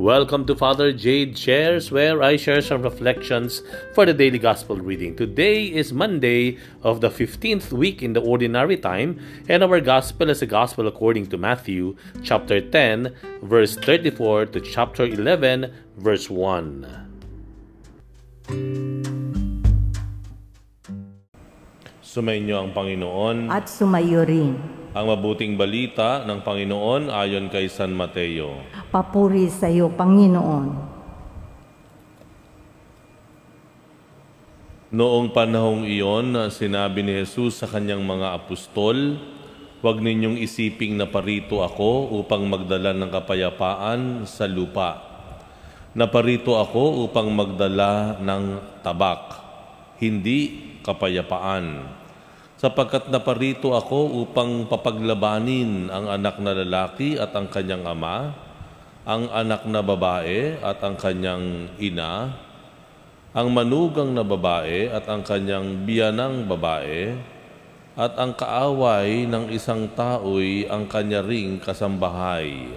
Welcome to Father Jade Shares, where I share some reflections for the daily gospel reading. Today is Monday of the 15th week in the ordinary time, and our gospel is a gospel according to Matthew chapter 10, verse 34 to chapter 11, verse 1. Sumainyo ang Panginoon at sumayo rin. Ang mabuting balita ng Panginoon ayon kay San Mateo. Papuri sa iyo, Panginoon. Noong panahong iyon, sinabi ni Jesus sa kanyang mga apostol, Huwag ninyong isiping na parito ako upang magdala ng kapayapaan sa lupa. Naparito ako upang magdala ng tabak, hindi kapayapaan sapagkat naparito ako upang papaglabanin ang anak na lalaki at ang kanyang ama, ang anak na babae at ang kanyang ina, ang manugang na babae at ang kanyang biyanang babae, at ang kaaway ng isang tao'y ang kanya ring kasambahay.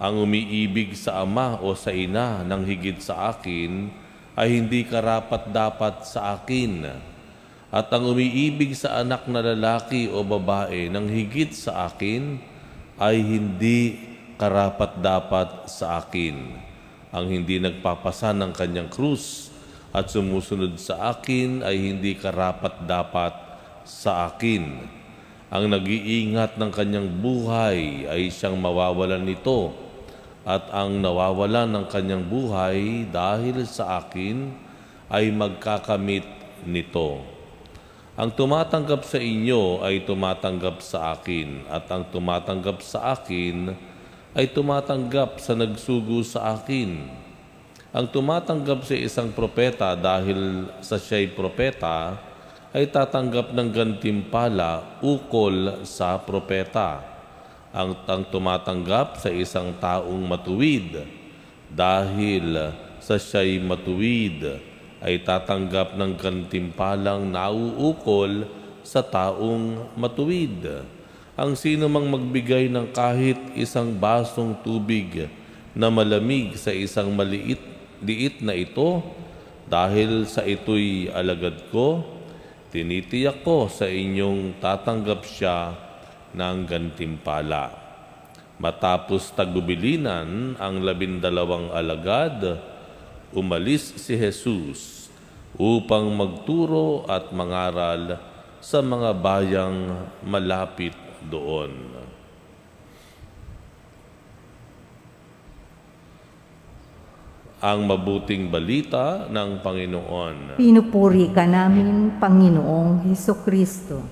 Ang umiibig sa ama o sa ina ng higit sa akin ay hindi karapat dapat sa akin at ang umiibig sa anak na lalaki o babae ng higit sa akin ay hindi karapat-dapat sa akin. Ang hindi nagpapasa ng kanyang krus at sumusunod sa akin ay hindi karapat-dapat sa akin. Ang nag-iingat ng kanyang buhay ay siyang mawawalan nito at ang nawawalan ng kanyang buhay dahil sa akin ay magkakamit nito. Ang tumatanggap sa inyo ay tumatanggap sa akin, at ang tumatanggap sa akin ay tumatanggap sa nagsugo sa akin. Ang tumatanggap sa isang propeta dahil sa siya'y propeta ay tatanggap ng gantimpala ukol sa propeta. Ang, ang tumatanggap sa isang taong matuwid dahil sa siya'y matuwid ay tatanggap ng gantimpalang nauukol sa taong matuwid. Ang sino mang magbigay ng kahit isang basong tubig na malamig sa isang maliit liit na ito, dahil sa ito'y alagad ko, tinitiyak ko sa inyong tatanggap siya ng gantimpala. Matapos tagubilinan ang labindalawang alagad, umalis si Jesus upang magturo at mangaral sa mga bayang malapit doon. Ang mabuting balita ng Panginoon. Pinupuri ka namin, Panginoong Heso Kristo.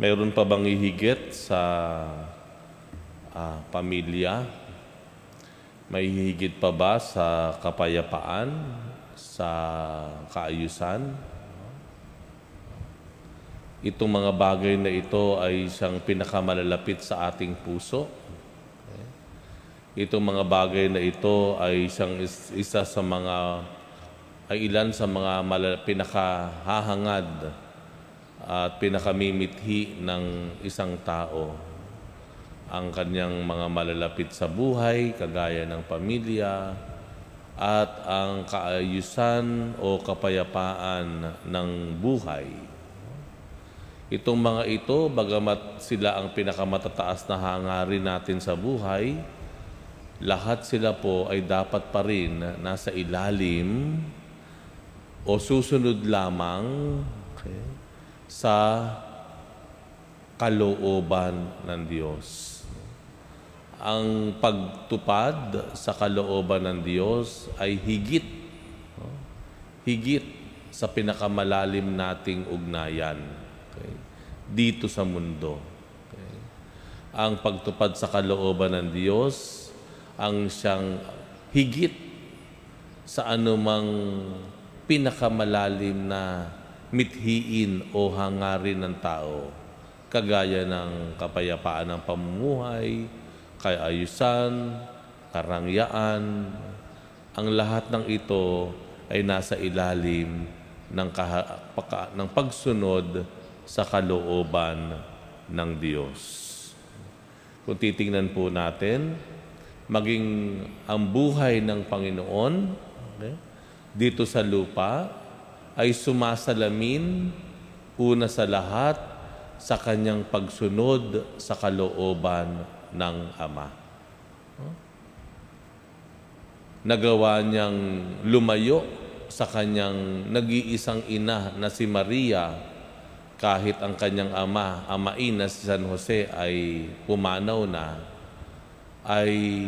Mayroon pa bang ihigit sa uh, pamilya may higit pa ba sa kapayapaan, sa kaayusan? Itong mga bagay na ito ay isang pinakamalalapit sa ating puso. Itong mga bagay na ito ay isang isa sa mga ay ilan sa mga pinakahahangad at pinakamimithi ng isang tao ang kanyang mga malalapit sa buhay, kagaya ng pamilya, at ang kaayusan o kapayapaan ng buhay. Itong mga ito, bagamat sila ang pinakamatataas na hangarin natin sa buhay, lahat sila po ay dapat pa rin nasa ilalim o susunod lamang okay, sa kalooban ng Diyos ang pagtupad sa kalooban ng Diyos ay higit, higit sa pinakamalalim nating ugnayan okay? dito sa mundo. Okay? Ang pagtupad sa kalooban ng Diyos ang siyang higit sa anumang pinakamalalim na mithiin o hangarin ng tao, kagaya ng kapayapaan ng pamumuhay, kaayusan, karangyaan, ang lahat ng ito ay nasa ilalim ng, kaha- paka- ng pagsunod sa kalooban ng Diyos. Kung titingnan po natin, maging ang buhay ng Panginoon okay, dito sa lupa ay sumasalamin una sa lahat sa kanyang pagsunod sa kalooban ng Ama. Nagawa niyang lumayo sa kanyang nag-iisang ina na si Maria kahit ang kanyang ama, amain na si San Jose ay pumanaw na, ay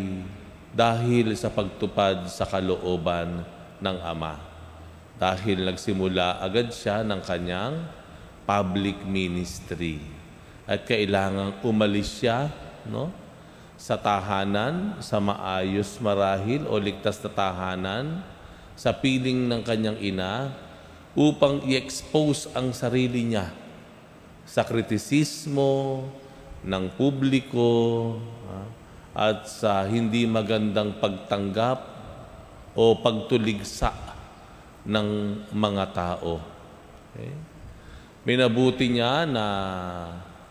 dahil sa pagtupad sa kalooban ng Ama. Dahil nagsimula agad siya ng kanyang public ministry. At kailangang umalis siya no, sa tahanan, sa maayos marahil o ligtas na tahanan, sa piling ng kanyang ina, upang i-expose ang sarili niya sa kritisismo ng publiko at sa hindi magandang pagtanggap o pagtuligsa ng mga tao. Okay? Minabuti niya na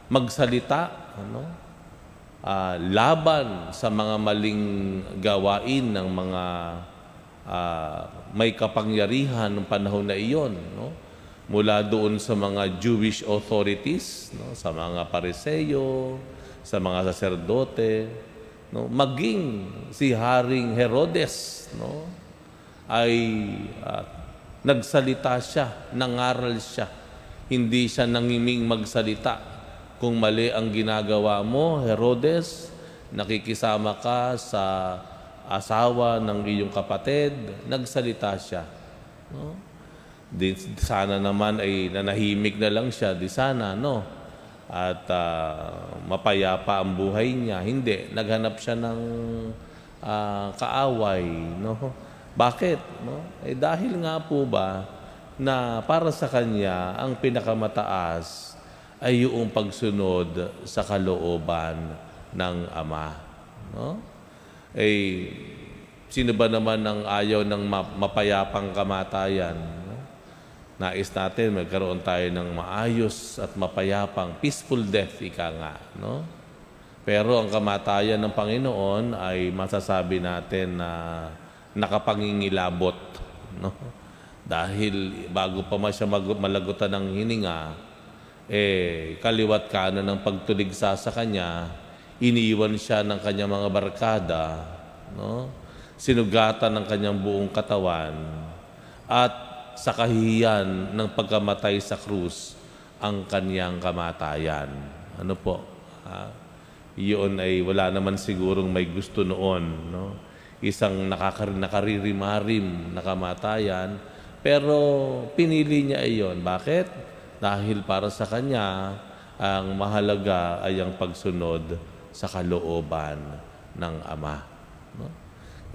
magsalita ano? Uh, laban sa mga maling gawain ng mga uh, may kapangyarihan ng panahon na iyon. No? Mula doon sa mga Jewish authorities, no? sa mga pariseyo, sa mga saserdote, no? maging si Haring Herodes no? ay uh, nagsalita siya, nangaral siya. Hindi siya nangiming magsalita kung mali ang ginagawa mo, Herodes, nakikisama ka sa asawa ng iyong kapatid, nagsalita siya. No? Di, sana naman ay nanahimik na lang siya, di sana, no? At uh, mapayapa ang buhay niya. Hindi, naghanap siya ng uh, kaaway, no? Bakit? No? Eh dahil nga po ba na para sa kanya ang pinakamataas ay yung pagsunod sa kalooban ng Ama. No? Eh, sino ba naman ang ayaw ng mapayapang kamatayan? No? Nais natin magkaroon tayo ng maayos at mapayapang peaceful death, ika nga. No? Pero ang kamatayan ng Panginoon ay masasabi natin na nakapangingilabot. No? Dahil bago pa man siya malagutan ng hininga, eh, kaliwat kanan ng pagtuligsa sa kanya, iniwan siya ng kanyang mga barkada, no? sinugatan ng kanyang buong katawan, at sa kahihiyan ng pagkamatay sa krus, ang kanyang kamatayan. Ano po? Ha? Iyon ay wala naman sigurong may gusto noon. No? Isang nakakar nakaririmarim na kamatayan, pero pinili niya iyon. Bakit? Dahil para sa kanya ang mahalaga ay ang pagsunod sa kalooban ng Ama. No?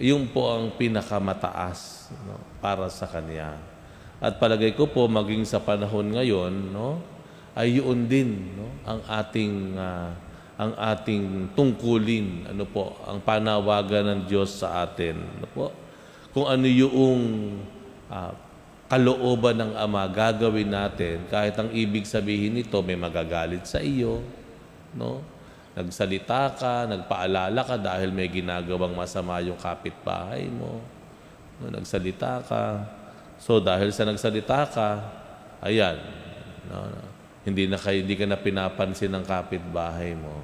Yung po ang pinakamataas no? para sa kanya. At palagay ko po maging sa panahon ngayon, no, ay yun din no, ang ating uh, ang ating tungkulin, ano po, ang panawagan ng Diyos sa atin, ano po? Kung ano yung uh, kalooban ng Ama gagawin natin kahit ang ibig sabihin nito may magagalit sa iyo no? Nagsalita ka nagpaalala ka dahil may ginagawang masama yung kapitbahay mo no? Nagsalita ka. So dahil sa nagsalita ka ayan no, hindi na kayo, hindi ka na pinapansin ng kapitbahay mo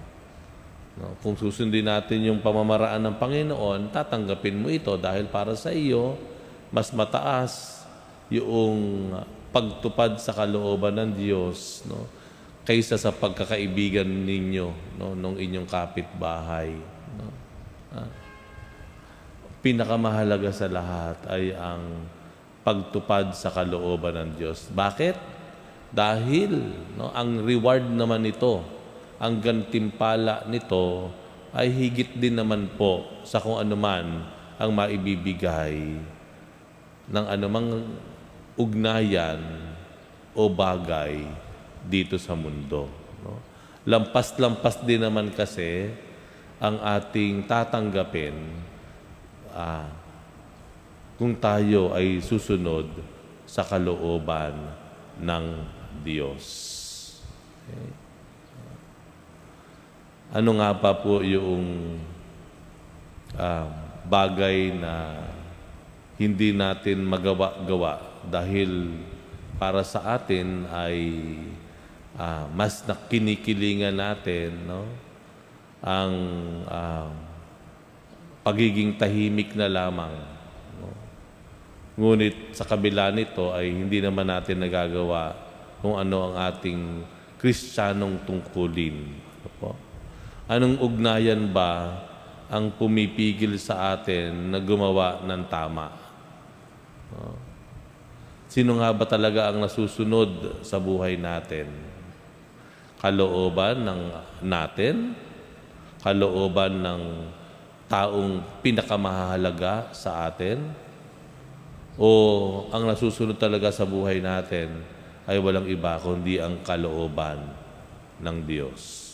no? Kung susundin natin yung pamamaraan ng Panginoon tatanggapin mo ito dahil para sa iyo mas mataas yung pagtupad sa kalooban ng Diyos no kaysa sa pagkakaibigan ninyo no nung inyong kapitbahay no. Ah. pinakamahalaga sa lahat ay ang pagtupad sa kalooban ng Diyos. Bakit? Dahil no ang reward naman nito ang gantimpala nito ay higit din naman po sa kung anuman ang maibibigay ng anumang ugnayan o bagay dito sa mundo. No? Lampas-lampas din naman kasi ang ating tatanggapin ah, kung tayo ay susunod sa kalooban ng Diyos. Okay? ano nga pa po yung uh, bagay na hindi natin magawa-gawa dahil para sa atin ay uh, mas nakinikilingan natin no? ang uh, pagiging tahimik na lamang. No? Ngunit sa kabila nito ay hindi naman natin nagagawa kung ano ang ating kristyanong tungkulin. Ano po? Anong ugnayan ba ang pumipigil sa atin na gumawa ng tama? Sino nga ba talaga ang nasusunod sa buhay natin? Kalooban ng natin? Kalooban ng taong pinakamahalaga sa atin? O ang nasusunod talaga sa buhay natin ay walang iba kundi ang kalooban ng Diyos?